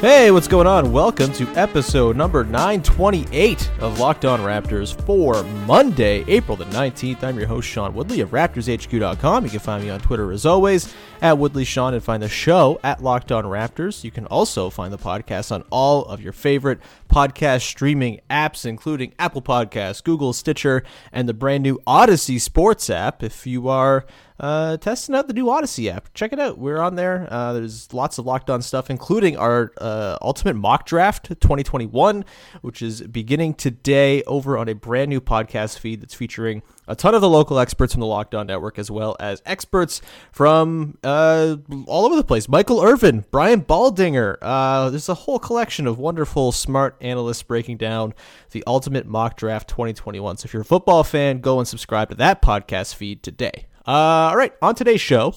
Hey, what's going on? Welcome to episode number 928 of Locked On Raptors for Monday, April the 19th. I'm your host, Sean Woodley of RaptorsHQ.com. You can find me on Twitter as always at WoodleySean and find the show at Locked On Raptors. You can also find the podcast on all of your favorite podcast streaming apps, including Apple Podcasts, Google, Stitcher, and the brand new Audacy Sports app. If you are uh, testing out the new Audacy app. Check it out. We're on there. Uh, there's lots of locked on stuff, including our uh, Ultimate Mock Draft 2021, which is beginning today over on a brand new podcast feed that's featuring a ton of the local experts from the Locked On Network, as well as experts from uh, all over the place. Michael Irvin, Brian Baldinger. Uh, there's a whole collection of wonderful, smart analysts breaking down the Ultimate Mock Draft 2021. So if you're a football fan, go and subscribe to that podcast feed today. Uh, all right, on today's show,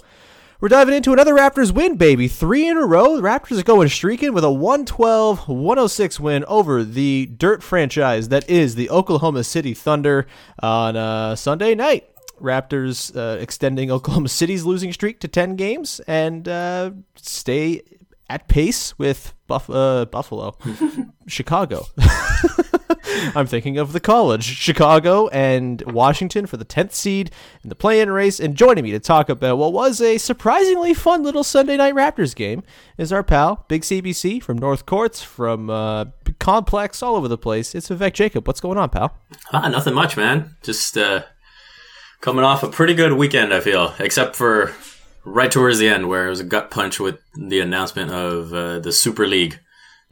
we're diving into another Raptors win, baby. Three in a row. The Raptors are going streaking with a 112 106 win over the dirt franchise that is the Oklahoma City Thunder on uh, Sunday night. Raptors uh, extending Oklahoma City's losing streak to 10 games and uh, stay at pace with Buff- uh, Buffalo, Chicago. I'm thinking of the college, Chicago and Washington for the 10th seed in the play in race. And joining me to talk about what was a surprisingly fun little Sunday night Raptors game is our pal, Big CBC from North Courts, from uh, Complex, all over the place. It's Vivek Jacob. What's going on, pal? Ah, nothing much, man. Just uh, coming off a pretty good weekend, I feel, except for right towards the end where it was a gut punch with the announcement of uh, the Super League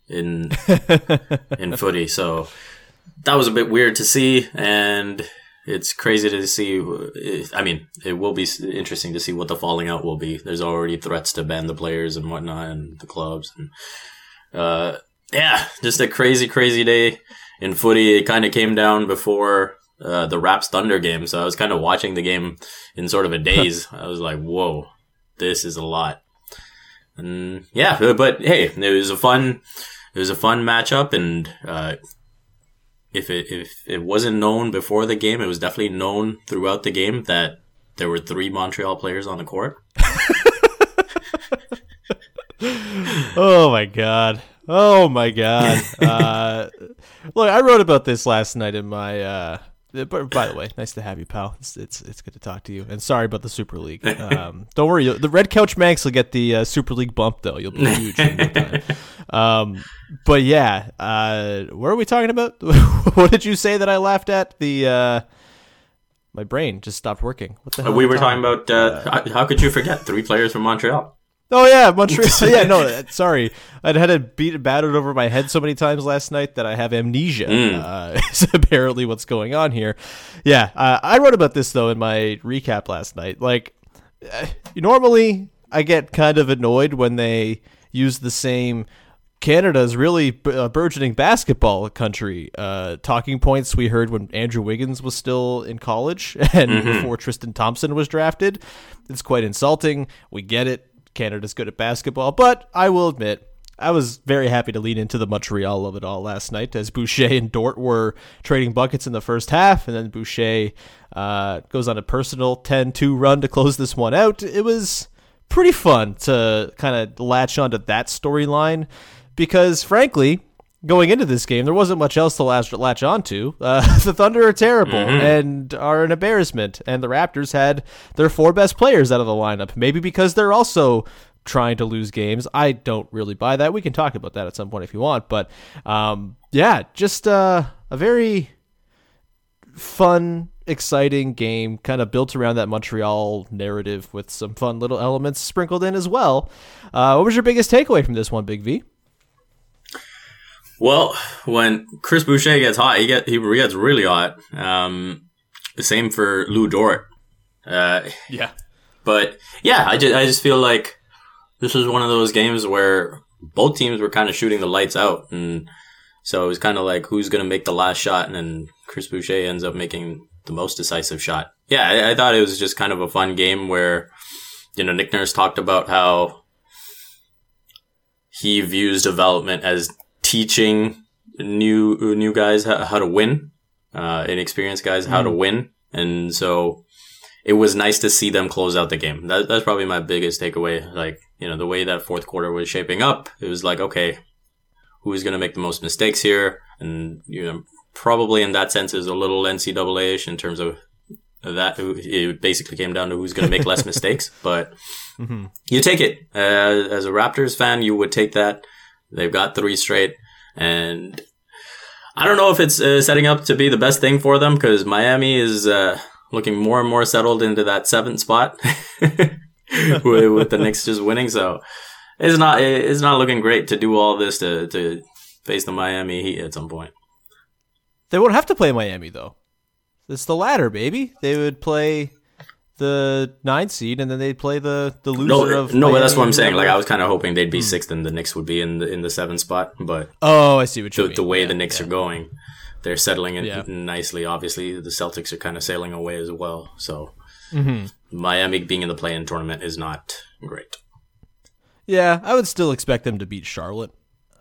in in footy. So that was a bit weird to see, and it's crazy to see. I mean, it will be interesting to see what the falling out will be. There's already threats to ban the players and whatnot, and the clubs, and uh, yeah, just a crazy, crazy day in footy. It kind of came down before uh, the Raps Thunder game, so I was kind of watching the game in sort of a daze. I was like, "Whoa, this is a lot." And yeah, but hey, it was a fun, it was a fun matchup, and uh, if it if it wasn't known before the game, it was definitely known throughout the game that there were three Montreal players on the court. Oh my god. Oh my god. Uh, look, I wrote about this last night in my. Uh, but by the way, nice to have you, pal. It's, it's it's good to talk to you. And sorry about the Super League. Um, don't worry, the Red Couch Manx will get the uh, Super League bump though. You'll be huge. in no time. um, but yeah, uh, what are we talking about? what did you say that I laughed at? The uh, my brain just stopped working. What the hell? we were talking about uh, how could you forget three players from Montreal? Oh yeah, Montreal. yeah, no, sorry. I'd had it beat battered over my head so many times last night that I have amnesia. Uh, is apparently what's going on here. Yeah, uh, I wrote about this though in my recap last night. Like, uh, normally I get kind of annoyed when they use the same. Canada's really b- uh, burgeoning basketball country. Uh, talking points we heard when Andrew Wiggins was still in college and before Tristan Thompson was drafted. It's quite insulting. We get it. Canada's good at basketball, but I will admit I was very happy to lean into the Montreal of it all last night as Boucher and Dort were trading buckets in the first half, and then Boucher uh, goes on a personal 10-2 run to close this one out. It was pretty fun to kind of latch onto that storyline because, frankly, going into this game, there wasn't much else to latch, latch onto. Uh, the Thunder are terrible and are an embarrassment, and the Raptors had their four best players out of the lineup. Maybe because they're also trying to lose games. I don't really buy that. We can talk about that at some point if you want, but um, yeah, just uh, a very fun, exciting game, kind of built around that Montreal narrative with some fun little elements sprinkled in as well. Uh, what was your biggest takeaway from this one, Big V? Well, when Chris Boucher gets hot, he get he gets really hot. Um, the same for Lu Dort. Uh, Yeah. But yeah, I just I just feel like this was one of those games where both teams were kind of shooting the lights out, and so it was kind of like who's going to make the last shot, and then Chris Boucher ends up making the most decisive shot. Yeah, I, I thought it was just kind of a fun game where you know Nick Nurse talked about how he views development as teaching new new guys how, how to win, uh, inexperienced guys how to win, and so it was nice to see them close out the game. That, that's probably my biggest takeaway. Like you know the way that fourth quarter was shaping up, it was like okay, who's going to make the most mistakes here, and you know probably in that sense is a little NCAA-ish in terms of that. It basically came down to who's going to make less mistakes, but you take it uh, as a Raptors fan. You would take that. They've got three straight, and I don't know if it's uh, setting up to be the best thing for them because Miami is uh, looking more and more settled into that seventh spot with, with the Knicks just winning. So it's not it's not looking great to do all this to to face the Miami Heat at some point. They won't have to play Miami though. It's the ladder, baby. They would play the nine seed, and then they'd play the the loser No, of no, but that's what I'm saying. Like I was kind of hoping they'd be sixth, and the Knicks would be in the in the seventh spot. But Oh, I see what you the, mean. the way Yeah, the Knicks yeah. are going, they're settling it Yeah. nicely. Obviously, the Celtics are kind of sailing away as well. So Mm-hmm. Miami being in the play-in tournament is not great. Yeah, I would still expect them to beat Charlotte.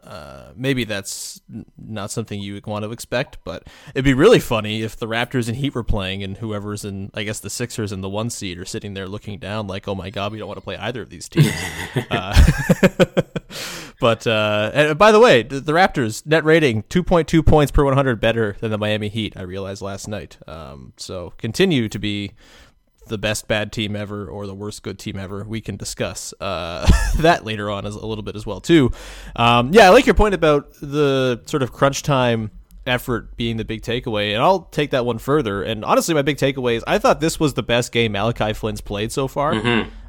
Uh, maybe that's not something you would want to expect, but it'd be really funny if the Raptors and Heat were playing, and whoever's in, I guess, the Sixers and the one seed are sitting there looking down, like, "Oh my God, we don't want to play either of these teams." uh, but uh, and by the way, the, the Raptors net rating two point two points per one hundred better than the Miami Heat. I realized last night. Um, so continue to be the best bad team ever or the worst good team ever. We can discuss uh, that later on as a little bit as well too. Um, yeah, I like your point about the sort of crunch time effort being the big takeaway, and I'll take that one further. And honestly, my big takeaway is I thought this was the best game Malachi Flynn's played so far,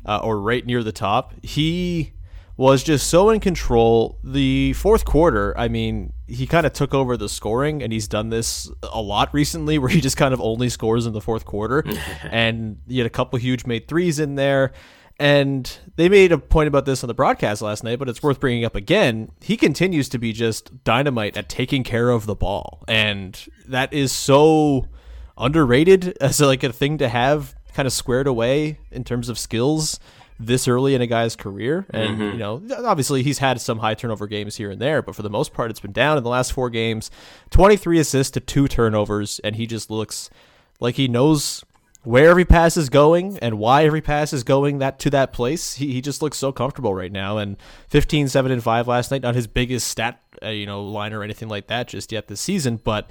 uh, or right near the top. He was just so in control. The fourth quarter, I mean, he kind of took over the scoring, and he's done this a lot recently, where he just kind of only scores in the fourth quarter. and he had a couple huge made threes in there. And they made a point about this on the broadcast last night, but it's worth bringing up again. He continues to be just dynamite at taking care of the ball, and that is so underrated as like a thing to have kind of squared away in terms of skills this early in a guy's career. And, you know, obviously he's had some high turnover games here and there, but for the most part, it's been down in the last four games 23 assists to two turnovers. And he just looks like he knows where every pass is going and why every pass is going that to that place. He, he just looks so comfortable right now. And 15, 7, and 5 last night, not his biggest stat, uh, you know, line or anything like that just yet this season, but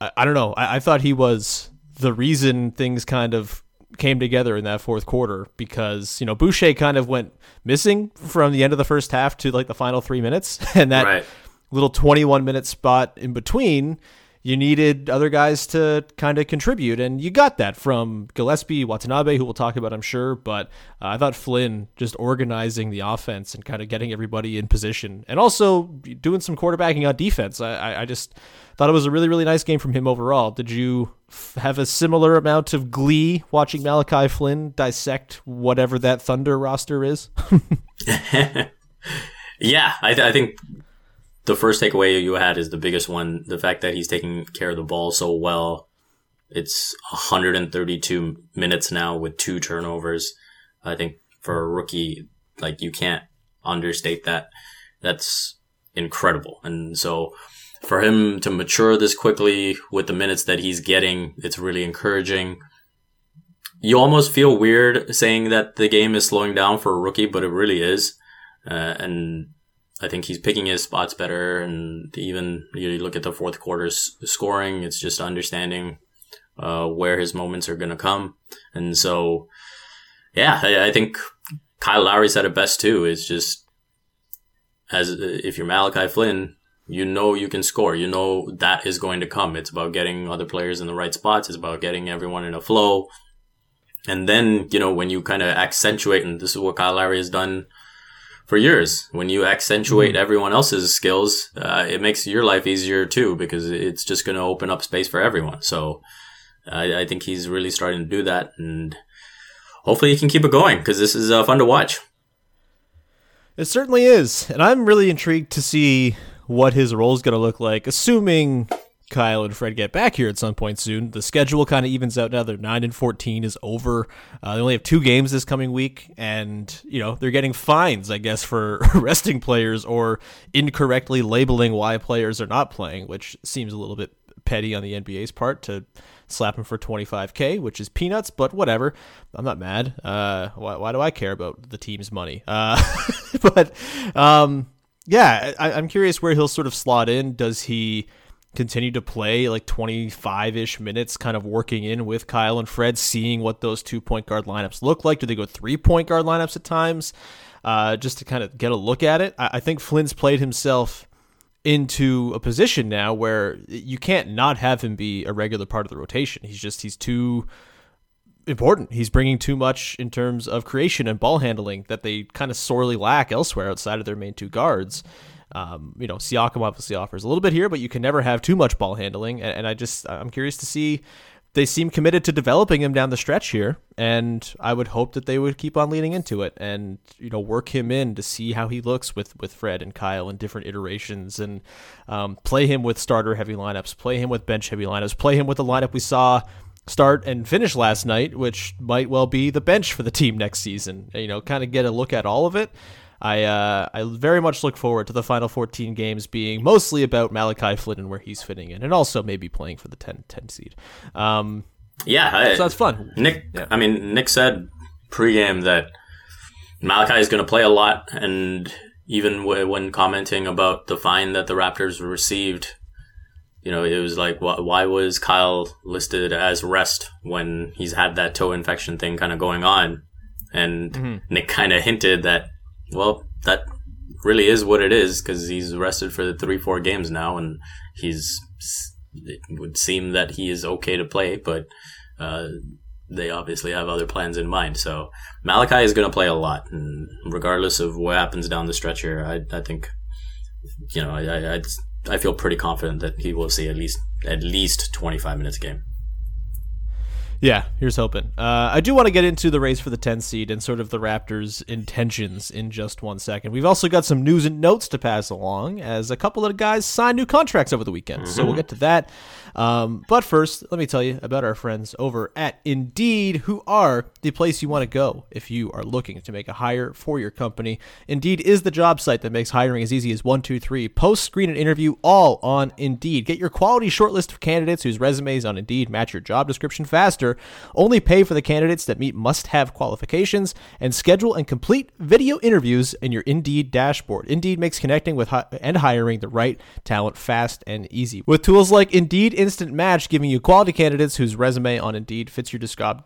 I, I don't know. I, I thought he was the reason things kind of came together in that fourth quarter because you know Boucher kind of went missing from the end of the first half to like the final three minutes, and that Right. little 21 minute spot in between, you needed other guys to kind of contribute, and you got that from Gillespie, Watanabe, who we'll talk about, I'm sure. But uh, I thought Flynn just organizing the offense and kind of getting everybody in position, and also doing some quarterbacking on defense. I, I, just thought it was a really, really nice game from him overall. Did you f- have a similar amount of glee watching Malachi Flynn dissect whatever that Thunder roster is? Yeah, I, th- I think the first takeaway you had is the biggest one. The fact that he's taking care of the ball so well. It's 132 minutes now with two turnovers. I think for a rookie, like you can't understate that. That's incredible. And so for him to mature this quickly with the minutes that he's getting, it's really encouraging. You almost feel weird saying that the game is slowing down for a rookie, but it really is. Uh, and I think he's picking his spots better. And even you look at the fourth quarter's scoring, it's just understanding uh, where his moments are going to come. And so, yeah, I, I think Kyle Lowry said it best too. It's just as if you're Malachi Flynn, you know you can score. You know that is going to come. It's about getting other players in the right spots. It's about getting everyone in a flow. And then, you know, when you kind of accentuate, and this is what Kyle Lowry has done for years. When you accentuate everyone else's skills, uh, it makes your life easier too because it's just going to open up space for everyone. So I, I think he's really starting to do that, and hopefully he can keep it going because this is uh, fun to watch. It certainly is. And I'm really intrigued to see what his role is going to look like, assuming Kyle and Fred get back here at some point soon. The schedule kind of evens out now. They're 9 and 14 is over. Uh, they only have two games this coming week, and, you know, they're getting fines, I guess, for resting players or incorrectly labeling why players are not playing, which seems a little bit petty on the NBA's part to slap him for 25k, which is peanuts, but whatever. I'm not mad. Uh, why, why do I care about the team's money? Uh, but um, yeah, I, I'm curious where he'll sort of slot in. Does he continue to play like 25 ish minutes, kind of working in with Kyle and Fred, seeing what those two point guard lineups look like? Do they go three point guard lineups at times? Uh, just to kind of get a look at it. I, I think Flynn's played himself into a position now where you can't not have him be a regular part of the rotation. He's just he's too important. He's bringing too much in terms of creation and ball handling that they kind of sorely lack elsewhere outside of their main two guards. Um, you know, Siakam obviously offers a little bit here, but you can never have too much ball handling. And, and I just I'm curious to see they seem committed to developing him down the stretch here, and I would hope that they would keep on leaning into it and you know work him in to see how he looks with with Fred and Kyle in different iterations, and um, play him with starter heavy lineups, play him with bench heavy lineups, play him with the lineup we saw start and finish last night, which might well be the bench for the team next season. You know, kind of get a look at all of it. I uh, I very much look forward to the final 14 games being mostly about Malachi Flynn and where he's fitting in, and also maybe playing for the 10, 10 seed. Um, Yeah, I, so that's fun. Nick, Yeah. I mean, Nick said pregame that Malachi is going to play a lot, and even w- when commenting about the fine that the Raptors received, you know, it was like, wh- why was Kyle listed as rest when he's had that toe infection thing kind of going on? And Nick kind of hinted that, well, that really is what it is because he's rested for the three, four games now, and he's. It would seem that he is okay to play, but uh, they obviously have other plans in mind. So Malachi is going to play a lot, and regardless of what happens down the stretch here, I, I think, you know, I, I, I feel pretty confident that he will see at least at least 25 minutes a game. Yeah, here's hoping. Uh, I do want to get into the race for the 10 seed and sort of the Raptors' intentions in just one second. We've also got some news and notes to pass along as a couple of guys signed new contracts over the weekend. So we'll get to that. Um, but first, let me tell you about our friends over at Indeed, who are the place you want to go if you are looking to make a hire for your company. Indeed is the job site that makes hiring as easy as one, two, three. Post, screen, and interview all on Indeed. Get your quality shortlist of candidates whose resumes on Indeed match your job description faster. Only pay for the candidates that meet must have qualifications and schedule and complete video interviews in your Indeed dashboard. Indeed makes connecting with and hiring the right talent fast and easy. With tools like Indeed Instant Match giving you quality candidates whose resume on Indeed fits your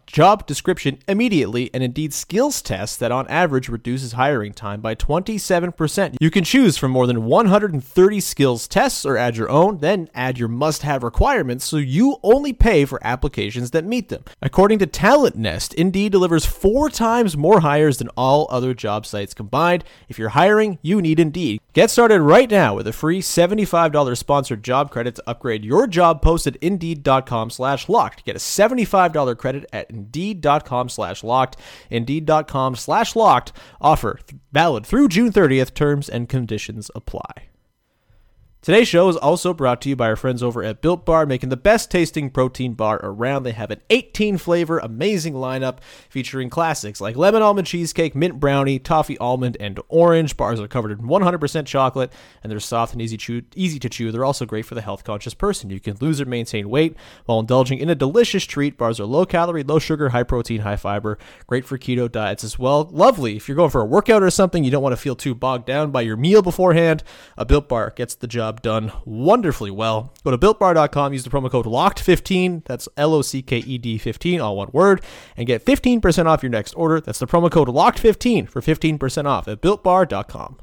job description immediately, and Indeed skills tests that on average reduces hiring time by 27%. You can choose from more than 130 skills tests or add your own, then add your must have requirements so you only pay for applications that meet them. According to Talent Nest, Indeed delivers four times more hires than all other job sites combined. If you're hiring, you need Indeed. Get started right now with a free $75 sponsored job credit to upgrade your job post at Indeed.com slash locked. Get a $75 credit at Indeed.com slash locked. Indeed.com slash locked. Offer valid through June 30th. Terms and conditions apply. Today's show is also brought to you by our friends over at Built Bar, making the best tasting protein bar around. They have an 18 flavor, amazing lineup featuring classics like lemon almond cheesecake, mint brownie, toffee almond, and orange. Bars are covered in 100% chocolate, and they're soft and easy, chew- easy to chew. They're also great for the health conscious person. You can lose or maintain weight while indulging in a delicious treat. Bars are low calorie, low sugar, high protein, high fiber, great for keto diets as well. Lovely if you're going for a workout or something, you don't want to feel too bogged down by your meal beforehand. A Built Bar gets the job done wonderfully well. Go to builtbar.com, use the promo code LOCKED15, that's L O C K E D 15, all one word, and get 15% off your next order. That's the promo code LOCKED15 for 15% off at builtbar.com.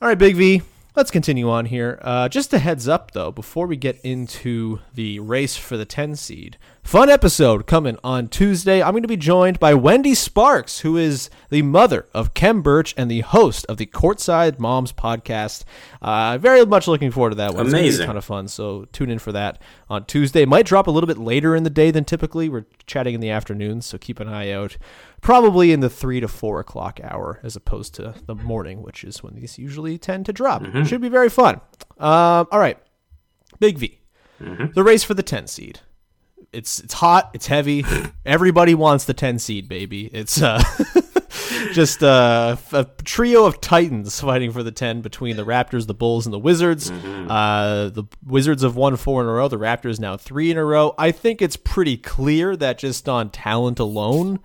All right, Big V. let's continue on here. Uh, just a heads up, though, before we get into the race for the 10 seed. Fun episode coming on Tuesday. I'm going to be joined by Wendy Sparks, who is the mother of Kem Birch and the host of the Courtside Moms podcast. Uh, very much looking forward to that one. It's Amazing. a ton of fun. So tune in for that on Tuesday. Might drop a little bit later in the day than typically. We're chatting in the afternoon, so keep an eye out. Probably in the three to four o'clock hour, as opposed to the morning, which is when these usually tend to drop. Should be very fun. Um, all right, Big V, the race for the ten seed. It's it's hot. It's heavy. Everybody wants the ten seed, baby. It's uh, just uh, a trio of titans fighting for the 10 between the Raptors, the Bulls, and the Wizards. Uh, the Wizards have won four in a row. The Raptors now three in a row. I think it's pretty clear that just on talent alone,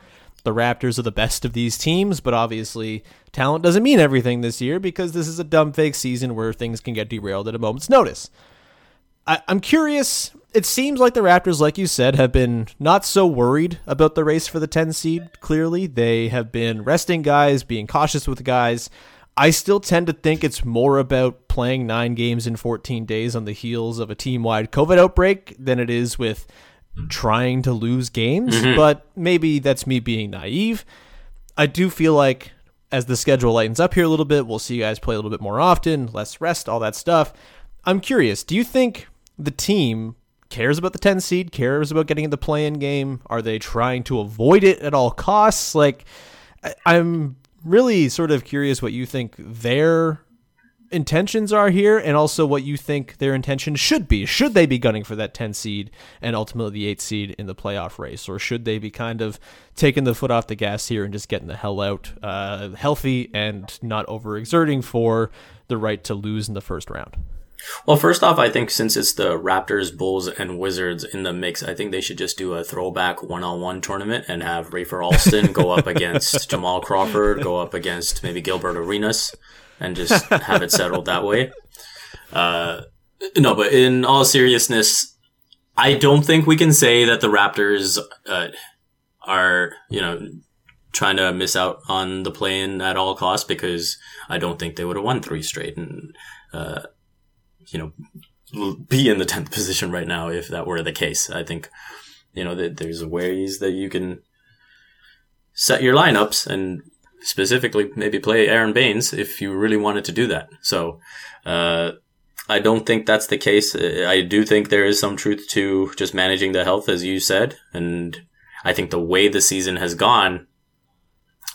the Raptors are the best of these teams, but obviously talent doesn't mean everything this year because this is a dumb fake season where things can get derailed at a moment's notice. I, I'm curious. It seems like the Raptors, like you said, have been not so worried about the race for the 10 seed. Clearly, they have been resting guys, being cautious with guys. I still tend to think it's more about playing nine games in 14 days on the heels of a team wide COVID outbreak than it is with Mm-hmm. trying to lose games. Mm-hmm. But maybe that's me being naive. I do feel like as the schedule lightens up here a little bit, we'll see you guys play a little bit more often, less rest, all that stuff. I'm curious, do you think the team cares about the 10 seed, cares about getting in the play in game? Are they trying to avoid it at all costs? Like, I'm really sort of curious what you think their intentions are here and also what you think their intentions should be. Should they be gunning for that 10 seed and ultimately the 8 seed in the playoff race? Or should they be kind of taking the foot off the gas here and just getting the hell out uh, healthy and not overexerting for the right to lose in the first round? Well, first off, I think since it's the Raptors, Bulls, and Wizards in the mix, I think they should just do a throwback one-on-one tournament and have Rafer Alston go up against Jamal Crawford, go up against maybe Gilbert Arenas, and just have it settled that way. Uh, no, but in all seriousness, I don't think we can say that the Raptors uh, are, you know, trying to miss out on the play-in at all costs because I don't think they would have won three straight and. Uh, you know, be in the 10th position right now if that were the case. I think, you know, that there's ways that you can set your lineups and specifically maybe play Aron Baynes if you really wanted to do that. So, uh, I don't think that's the case. I do think there is some truth to just managing the health, as you said. And I think the way the season has gone,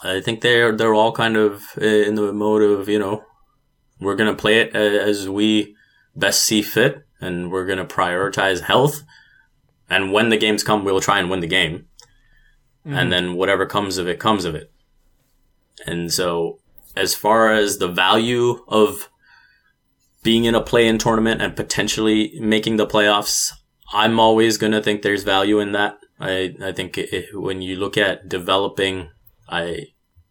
I think they're, they're all kind of eh, in the mode of, you know, we're going to play it eh, as we best see fit and we're going to prioritize health. And when the games come, we'll try and win the game. Mm-hmm. And then whatever comes of it, comes of it. And so as far as the value of being in a play-in tournament and potentially making the playoffs, I'm always going to think there's value in that. I, I think it, when you look at developing, I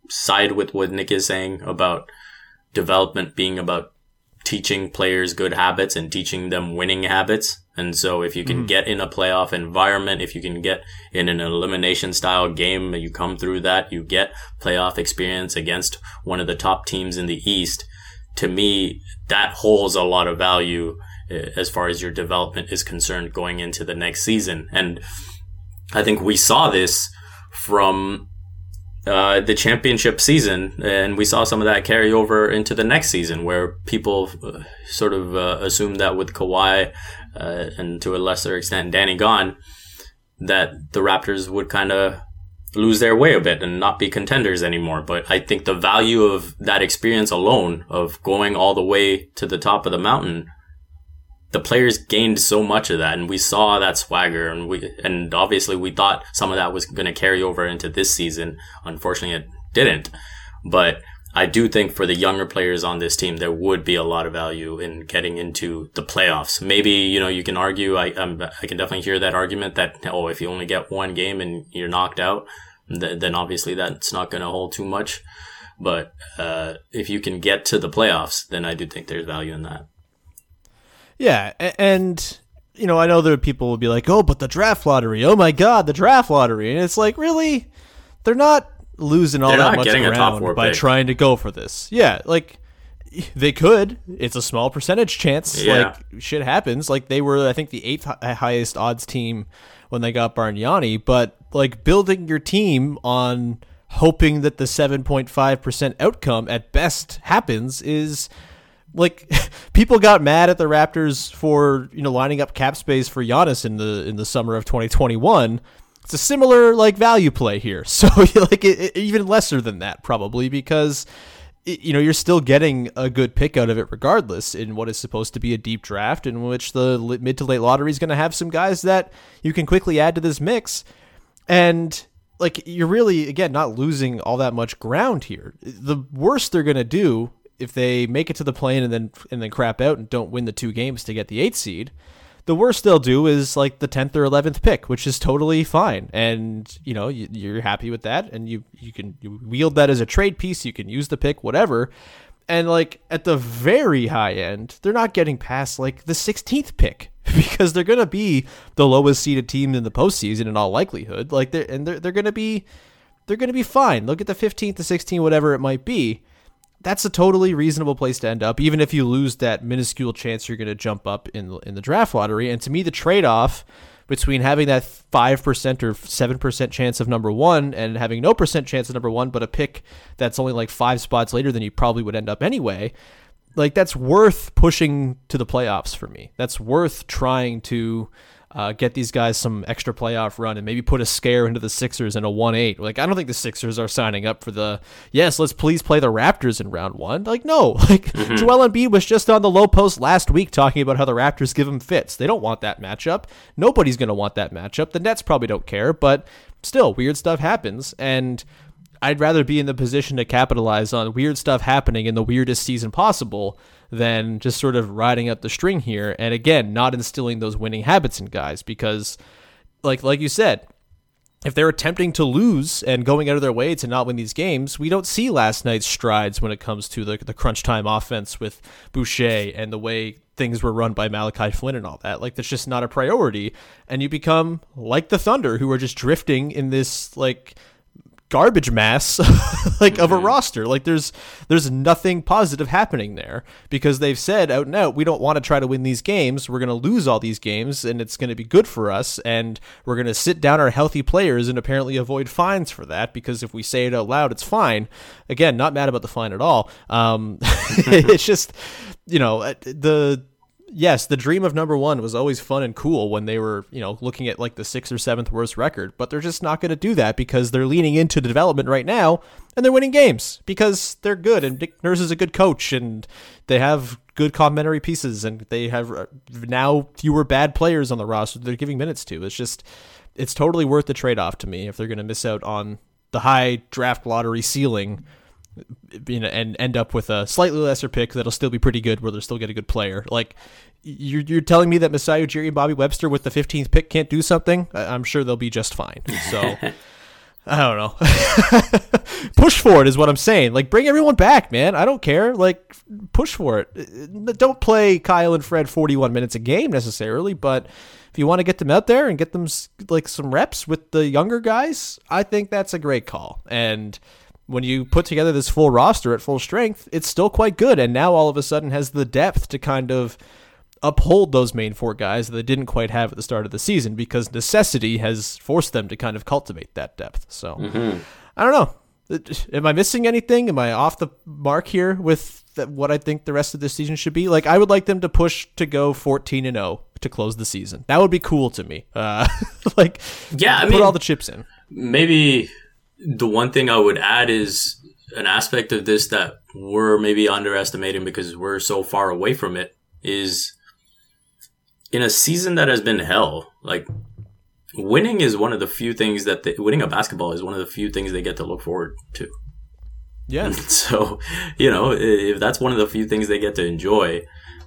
side with what Nick is saying about development being about teaching players good habits and teaching them winning habits. And so if you can get in a playoff environment, if you can get in an elimination style game, you come through that, you get playoff experience against one of the top teams in the East. To me, that holds a lot of value uh, as far as your development is concerned going into the next season. And I think we saw this from uh, the championship season, and we saw some of that carry over into the next season, where people uh, sort of uh, assumed that with Kawhi uh, and to a lesser extent Danny gone, that the Raptors would kind of lose their way a bit and not be contenders anymore. But I think the value of that experience alone, of going all the way to the top of the mountain, the players gained so much of that. And we saw that swagger and we and obviously we thought some of that was going to carry over into this season. Unfortunately it didn't. But I do think for the younger players on this team there would be a lot of value in getting into the playoffs maybe you know you can argue I um, I can definitely hear that argument that oh if you only get one game and you're knocked out th- then obviously that's not going to hold too much but uh, if you can get to the playoffs then I do think there's value in that Yeah, and you know, I know there people will be like, "Oh, but the draft lottery! Oh my God, the draft lottery!" And it's like, really, they're not losing all They're that much ground by pick. trying to go for this. Yeah, like they could. It's a small percentage chance. Yeah. Like shit happens. Like they were, I think, the eighth highest odds team when they got Bargnani. But like building your team on hoping that the seven point five percent outcome at best happens is like people got mad at the Raptors for you know lining up cap space for Giannis in the in the summer of 2021. It's a similar like value play here, so like it, it- even lesser than that probably because you know you're still getting a good pick out of it regardless in what is supposed to be a deep draft in which the mid to late lottery is going to have some guys that you can quickly add to this mix and like you're really again not losing all that much ground here. The worst they're gonna do if they make it to the play-in and then and then crap out and don't win the two games to get the eight seed, the worst they'll do is like the tenth or eleventh pick, which is totally fine. And you know you, you're happy with that, and you you can you wield that as a trade piece. You can use the pick, whatever. And like at the very high end, they're not getting past like the 16th pick because they're gonna be the lowest seeded team in the postseason in all likelihood. Like they're and they're they're gonna be they're gonna be fine. Look at the 15th to 16th, whatever it might be. That's a totally reasonable place to end up, even if you lose that minuscule chance you're gonna jump up in in the draft lottery. And to me, the trade off between having that five percent or seven percent chance of number one and having no percent chance of number one, but a pick that's only like five spots later than you probably would end up anyway, like that's worth pushing to the playoffs for me. That's worth trying to uh, get these guys some extra playoff run and maybe put a scare into the Sixers in a one eight. Like I don't think the Sixers are signing up for the yes, let's please play the Raptors in round one. Like no, like Joel Embiid was just on the Lowe Post last week talking about how the Raptors give him fits. They don't want that matchup. Nobody's gonna want that matchup. The Nets probably don't care, but still, weird stuff happens and. I'd rather be in the position to capitalize on weird stuff happening in the weirdest season possible than just sort of riding up the string here. And again, not instilling those winning habits in guys because, like like you said, if they're attempting to lose and going out of their way to not win these games, we don't see last night's strides when it comes to the, the crunch time offense with Boucher and the way things were run by Malachi Flynn and all that. Like, that's just not a priority. And you become like the Thunder, who are just drifting in this, like, garbage mass like of a roster. Like there's there's nothing positive happening there because they've said out and out we don't want to try to win these games. We're going to lose all these games and it's going to be good for us and we're going to sit down our healthy players and apparently avoid fines for that because if we say it out loud it's fine. Again not mad about the fine at all. Um it's just you know uh, the yes, the dream of number one was always fun and cool when they were, you know, looking at like the sixth or seventh worst record, but they're just not going to do that because they're leaning into the development right now and they're winning games because they're good and Nick Nurse is a good coach and they have good complementary pieces and they have uh, now fewer bad players on the roster they're giving minutes to. It's just, it's totally worth the trade off to me if they're going to miss out on the high draft lottery ceiling you know, and end up with a slightly lesser pick that'll still be pretty good, where they'll still get a good player. Like you're you're telling me that Masai Ujiri and Bobby Webster with the 15th pick can't do something? I'm sure they'll be just fine. So. I don't know. push for it is what I'm saying. Like, bring everyone back, man. I don't care. Like, push for it. Uh, don't play Kyle and Fred 41 minutes a game necessarily, but if you want to get them out there and get them like some reps with the younger guys, I think that's a great call. And when you put together this full roster at full strength, it's still quite good. And now all of a sudden has the depth to kind of uphold those main four guys that they didn't quite have at the start of the season because necessity has forced them to kind of cultivate that depth. So I don't know. Am I missing anything? Am I off the mark here with th- what I think the rest of this season should be? Like, I would like them to push to go 14 and 0 to close the season. That would be cool to me. Uh, like, Yeah, I put mean- all the chips in. maybe the one thing I would add is an aspect of this that we're maybe underestimating because we're so far away from it is in a season that has been hell, like winning is one of the few things that they, winning a basketball is one of the few things they get to look forward to. Yeah. So, you know, if that's one of the few things they get to enjoy,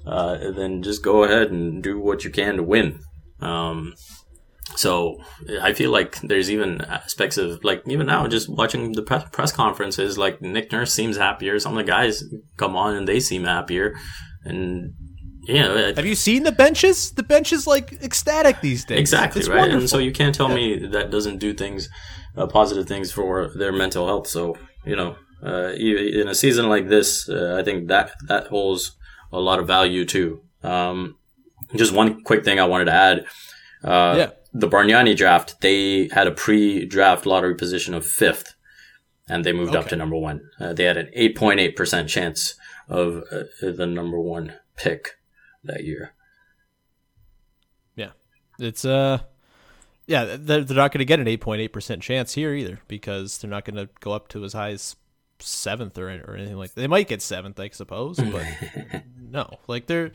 uh, then just go ahead and do what you can to win. Um, so I feel like there's even aspects of like even now just watching the press, press conferences, like Nick Nurse seems happier. Some of the guys come on and they seem happier, and you know, it- Have you seen the benches? The bench is like ecstatic these days. exactly It's right. wonderful. And so you can't tell me that doesn't do things, uh, positive things for their mental health. So you know, uh, in a season like this, uh, I think that that holds a lot of value too. Um, just one quick thing I wanted to add. Uh, Yeah. The Bargnani draft, they had a pre-draft lottery position of fifth, and they moved up to number one. Uh, they had an 8.8% chance of uh, the number one pick that year. Yeah, it's uh, yeah, they're, they're not going to get an eight point eight percent chance here either because they're not going to go up to as high as seventh or or anything like. They might get seventh, I suppose, but no, like they're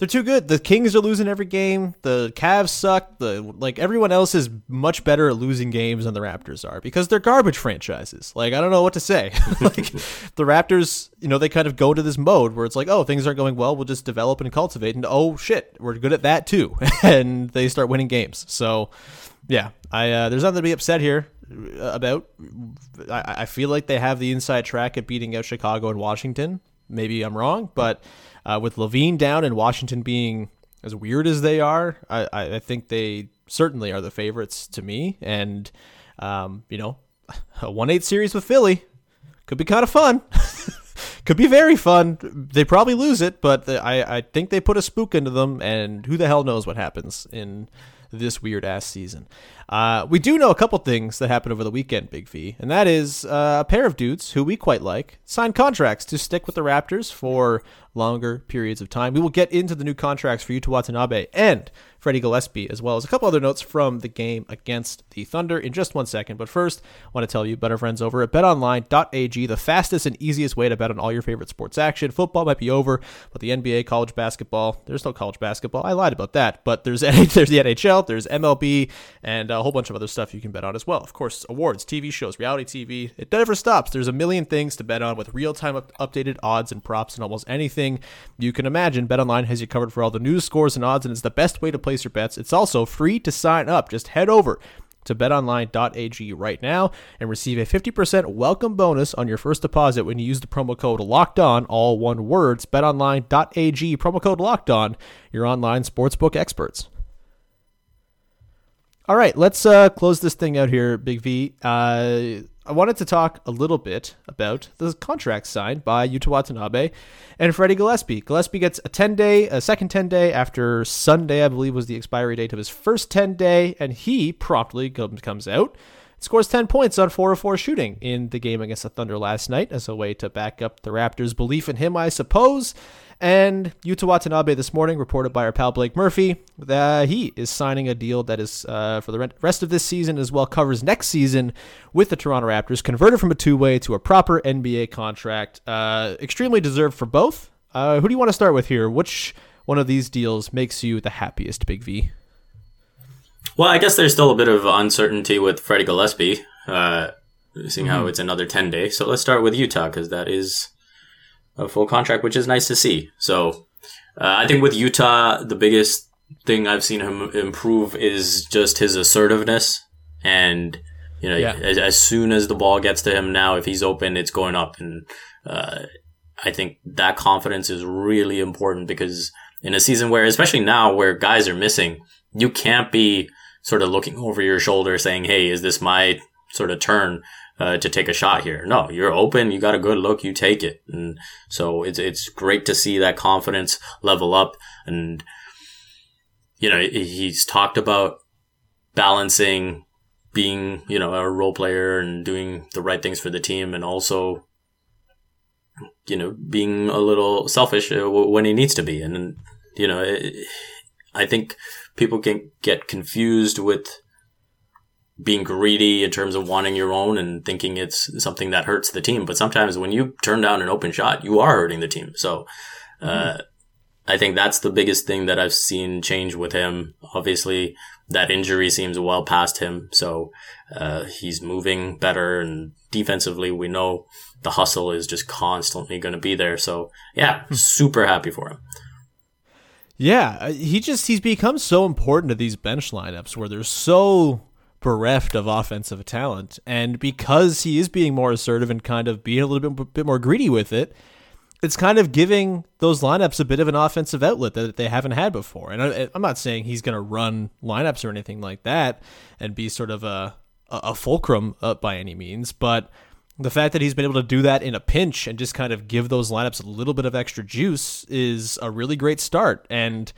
they're too good. The Kings are losing every game. The Cavs suck. The like everyone else is much better at losing games than the Raptors are because they're garbage franchises. Like I don't know what to say. like the Raptors, you know, they kind of go to this mode where it's like, oh, things aren't going well. We'll just develop and cultivate, and oh shit, we're good at that too, and they start winning games. So yeah, I uh, there's nothing to be upset here about. I, I feel like they have the inside track at beating out Chicago and Washington. Maybe I'm wrong, but uh, with LaVine down and Washington being as weird as they are, I, I think they certainly are the favorites to me. And um, you know, a one eight series with Philly could be kind of fun. could be very fun. They probably lose it, but I I think they put a spook into them, and who the hell knows what happens in this weird ass season. Uh, we do know a couple things that happened over the weekend, Big V, and that is uh, a pair of dudes who we quite like signed contracts to stick with the Raptors for longer periods of time. We will get into the new contracts for Yuta Watanabe and Freddie Gillespie, as well as a couple other notes from the game against the Thunder in just one second. But first, I want to tell you about our friends over at betonline.ag, the fastest and easiest way to bet on all your favorite sports action. Football might be over, but the NBA, college basketball, there's no college basketball. I lied about that, but there's there's the NHL, there's MLB, and a whole bunch of other stuff you can bet on as well. Of course, awards, TV shows, reality TV. It never stops. There's a million things to bet on with real-time up- updated odds and props and almost anything you can imagine. BetOnline has you covered for all the news, scores, and odds, and it's the best way to place your bets. It's also free to sign up. Just head over to betonline.ag right now and receive a 50% welcome bonus on your first deposit when you use the promo code locked on all one words betonline.ag promo code locked on your online sportsbook experts all right let's uh, close this thing out here big v. Uh, i wanted to talk a little bit about the contract signed by yuta watanabe and freddie gillespie. Gillespie gets a 10 day a second 10 day after sunday i believe was the expiry date of his first 10 day and he promptly comes comes out scores 10 points on 4 of 4 shooting in the game against the Thunder last night as a way to back up the Raptors' belief in him, I suppose. And Yuta Watanabe this morning reported by our pal Blake Murphy that he is signing a deal that is uh, for the rest of this season as well covers next season with the Toronto Raptors, converted from a two-way to a proper NBA contract. Uh, extremely deserved for both. Uh, who do you want to start with here? Which one of these deals makes you the happiest, Big V? Well, I guess there's still a bit of uncertainty with Freddie Gillespie, uh, seeing how it's another 10 day. So let's start with Yuta because that is a full contract, which is nice to see. So uh, I think with Yuta, the biggest thing I've seen him improve is just his assertiveness. And, you know, Yeah. as, as soon as the ball gets to him now, if he's open, it's going up. And uh, I think that confidence is really important because in a season where, especially now where guys are missing, you can't be sort of looking over your shoulder saying, Hey, is this my sort of turn uh, to take a shot here? No, you're open. You got a good look. You take it. And so it's, it's great to see that confidence level up. And, you know, he's talked about balancing being, you know, a role player and doing the right things for the team and also, you know, being a little selfish uh, when he needs to be. And, you know, it, I think people can get confused with being greedy in terms of wanting your own and thinking it's something that hurts the team. But sometimes when you turn down an open shot, you are hurting the team. So, uh, I think that's the biggest thing that I've seen change with him. Obviously, that injury seems well past him. So, uh, he's moving better and defensively, we know the hustle is just constantly going to be there. So yeah, super happy for him. Yeah, uh, he just he's become so important to these bench lineups where they're so bereft of offensive talent, and because he is being more assertive and kind of being a little bit bit more greedy with it, it's kind of giving those lineups a bit of an offensive outlet that they haven't had before. And I, I'm not saying he's going to run lineups or anything like that and be sort of a a, fulcrum uh, by any means, but the fact that he's been able to do that in a pinch and just kind of give those lineups a little bit of extra juice is a really great start. And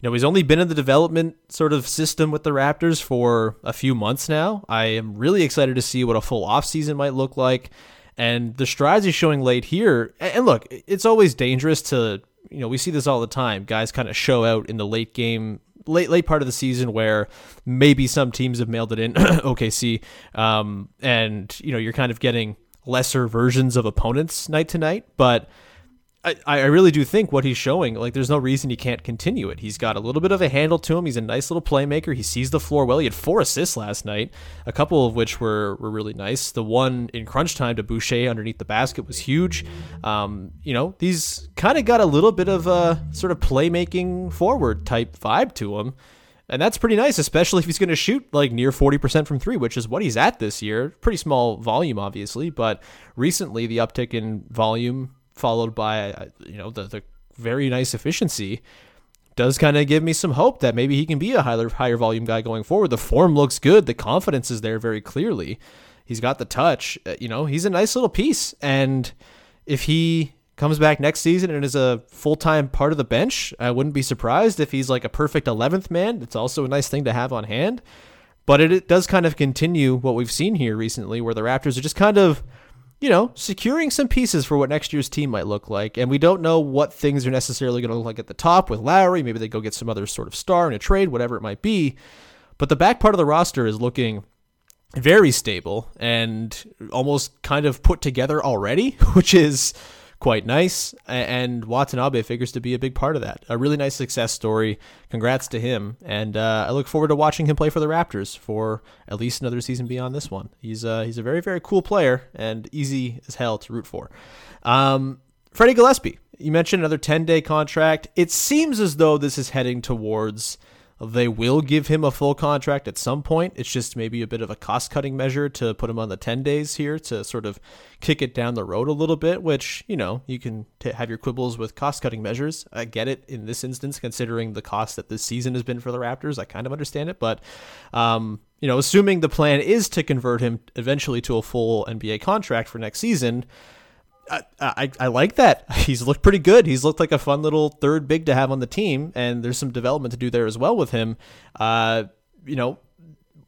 you know, he's only been in the development sort of system with the Raptors for a few months now. I am really excited to see what a full offseason might look like. And the strides he's showing late here, and look, it's always dangerous to, you know, we see this all the time. Guys kind of show out in the late game late late part of the season where maybe some teams have mailed it in OKC um, and you know you're kind of getting lesser versions of opponents night to night but I, I really do think what he's showing, like, there's no reason he can't continue it. He's got a little bit of a handle to him. He's a nice little playmaker. He sees the floor well. He had four assists last night, a couple of which were, were really nice. The one in crunch time to Boucher underneath the basket was huge. Um, you know, he's kind of got a little bit of a sort of playmaking forward type vibe to him. And that's pretty nice, especially if he's going to shoot like near 40% from three, which is what he's at this year. Pretty small volume, obviously, but recently the uptick in volume followed by uh, you know the, the very nice efficiency does kind of give me some hope that maybe he can be a higher higher volume guy going forward. The form looks good, the confidence is there very clearly. He's got the touch, uh, you know, he's a nice little piece and if he comes back next season and is a full-time part of the bench, I wouldn't be surprised if he's like a perfect 11th man. It's also a nice thing to have on hand. But it, it does kind of continue what we've seen here recently where the Raptors are just kind of you know, securing some pieces for what next year's team might look like. And we don't know what things are necessarily going to look like at the top with Lowry. Maybe they go get some other sort of star in a trade, whatever it might be. But the back part of the roster is looking very stable and almost kind of put together already, which is quite nice. And Watanabe figures to be a big part of that. A really nice success story. Congrats to him. And uh, I look forward to watching him play for the Raptors for at least another season beyond this one. He's uh, he's a very very cool player and easy as hell to root for. Um, Freddie Gillespie. You mentioned another 10 day contract. It seems as though this is heading towards they will give him a full contract at some point. It's just maybe a bit of a cost cutting measure to put him on the 10 days here to sort of kick it down the road a little bit, which, you know, you can t- have your quibbles with cost cutting measures. I get it in this instance, considering the cost that this season has been for the Raptors. I kind of understand it. But, um, you know, assuming the plan is to convert him eventually to a full NBA contract for next season, I, I, I like that. He's looked pretty good. He's looked like a fun little third big to have on the team, and there's some development to do there as well with him. Uh, you know,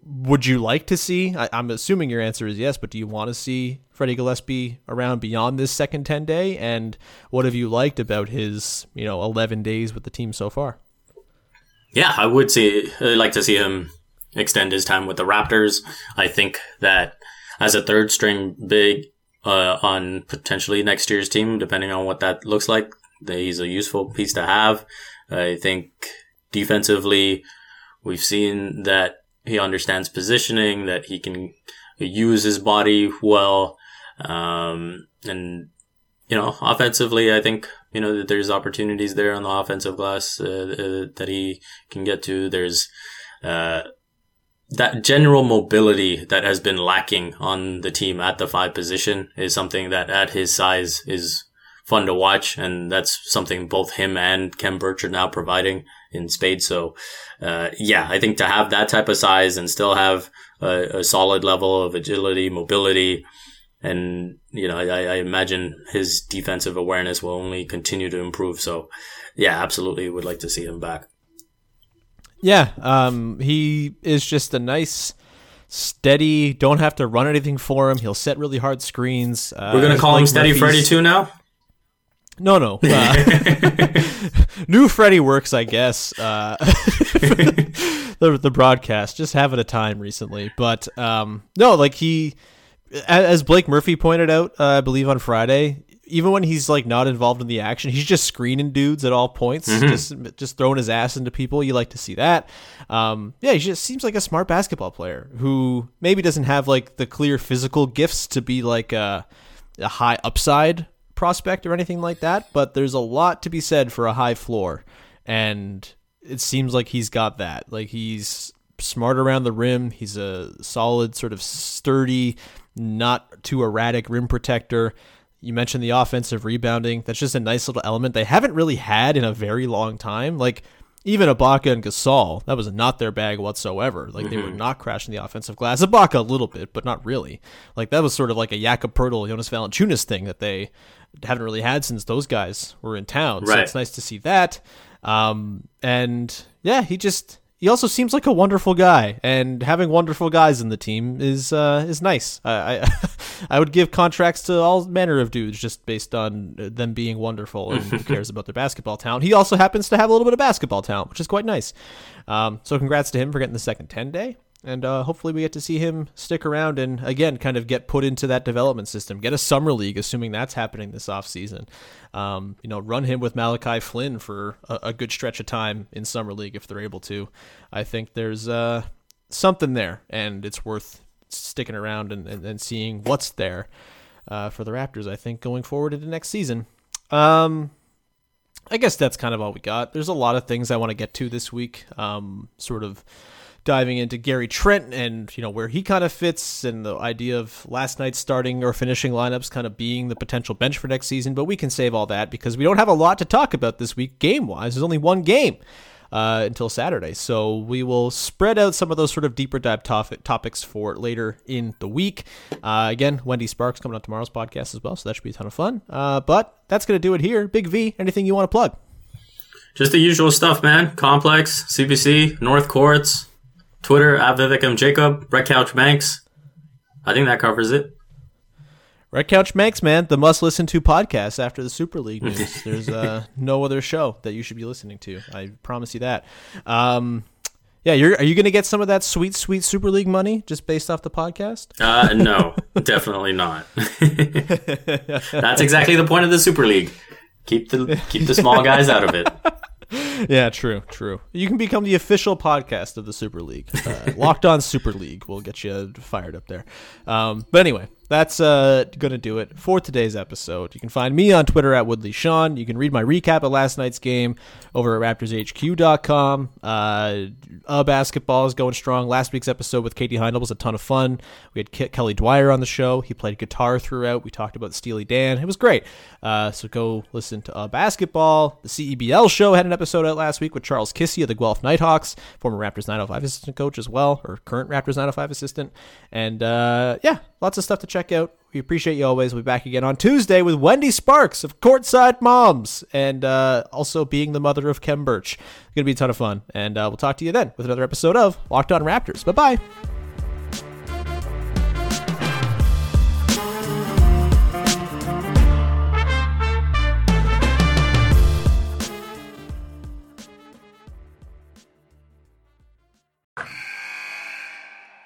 would you like to see? I, am assuming your answer is yes, but do you want to see Freddie Gillespie around beyond this second 10 day? And what have you liked about his, you know, 11 days with the team so far? Yeah, I would see, I'd like to see him extend his time with the Raptors. I think that as a third string big, uh, on potentially next year's team, depending on what that looks like. He's a useful piece to have. I think defensively, we've seen that he understands positioning, that he can use his body well. Um, and, you know, offensively, I think, you know, that there's opportunities there on the offensive glass uh, uh, that he can get to. There's, uh, that general mobility that has been lacking on the team at the five position is something that at his size is fun to watch. And that's something both him and Khem Birch are now providing in spades. So, uh, yeah, I think to have that type of size and still have a, a solid level of agility, mobility, and, you know, I, I, imagine his defensive awareness will only continue to improve. So, yeah, absolutely would like to see him back. Yeah, um, he is just a nice, steady. Don't have to run anything for him. He'll set really hard screens. Uh, We're gonna call him Steady Murphy's... Freddy too now. No, no. Uh, new Freddy works, I guess. Uh, the the broadcast just having a time recently, but um, no, like he, as Blake Murphy pointed out, uh, I believe on Friday, even when he's like not involved in the action, he's just screening dudes at all points, mm-hmm. just just throwing his ass into people. You like to see that. Um, yeah, he just seems like a smart basketball player who maybe doesn't have like the clear physical gifts to be like a, a high upside prospect or anything like that. But there's a lot to be said for a high floor, and it seems like he's got that. Like he's smart around the rim. He's a solid, sort of sturdy, not too erratic rim protector. You mentioned the offensive rebounding. That's just a nice little element they haven't really had in a very long time. Like even Ibaka and Gasol, that was not their bag whatsoever. Like they were not crashing the offensive glass. Ibaka a little bit, but not really. Like that was sort of like a Jakob Poeltl, Jonas Valanciunas thing that they haven't really had since those guys were in town. So it's nice to see that. Um, and yeah, he just he also seems like a wonderful guy, and having wonderful guys in the team is uh, is nice. I I, I would give contracts to all manner of dudes just based on them being wonderful and who cares about their basketball talent. He also happens to have a little bit of basketball talent, which is quite nice. Um, so congrats to him for getting the second ten day. And uh, hopefully we get to see him stick around and again kind of get put into that development system. Get a summer league, assuming that's happening this offseason. Um, you know, run him with Malachi Flynn for a, a good stretch of time in summer league if they're able to. I think there's uh, something there, and it's worth sticking around and, and, and seeing what's there uh, for the Raptors. I think going forward into next season. Um, I guess that's kind of all we got. There's a lot of things I want to get to this week. Um, sort of diving into Gary Trent and you know where he kind of fits and the idea of last night's starting or finishing lineups kind of being the potential bench for next season. But we can save all that because we don't have a lot to talk about this week game wise. There's only one game. Uh, until Saturday. So we will spread out some of those sort of deeper dive tof- topics for later in the week. Uh, again, Wendy Sparks coming on tomorrow's podcast as well, so that should be a ton of fun. Uh, but that's going to do it here. Big V, anything you want to plug? Just the usual stuff, man. Complex, CBC, North Courts, Twitter, at Vivek M. Jacob, Red Couch Banks. I think that covers it. Red Couch Banks, man, the must listen to podcast after the Super League news. There's uh, no other show that you should be listening to. I promise you that. Um, yeah, you're, are you going to get some of that sweet, sweet Super League money just based off the podcast? Uh, no, definitely not. That's exactly the point of the Super League. Keep the keep the small guys out of it. Yeah, true, true. You can become the official podcast of the Super League. Uh, Locked on Super League will get you fired up there. Um, but anyway, that's uh, to do it for today's episode. You can find me on Twitter at Woolley Sean. You can read my recap of last night's game over at RaptorsHQ.com. Uh, uh, basketball is going strong. Last week's episode with Katie Heindl was a ton of fun. We had Ke- Kelly Dwyer on the show. He played guitar throughout. We talked about Steely Dan. It was great. Uh, so go listen to uh, basketball. The CEBL show had an episode out last week with Charles Kissi of the Guelph Nighthawks, former Raptors 905 assistant coach as well, or current Raptors 905 assistant. And uh, yeah, lots of stuff to check out. We appreciate you always. We'll be back again on Tuesday with Wendy Sparks of Courtside Moms and uh, also being the mother of Khem Birch. It's going to be a ton of fun. And uh, we'll talk to you then with another episode of Locked On Raptors. Bye bye.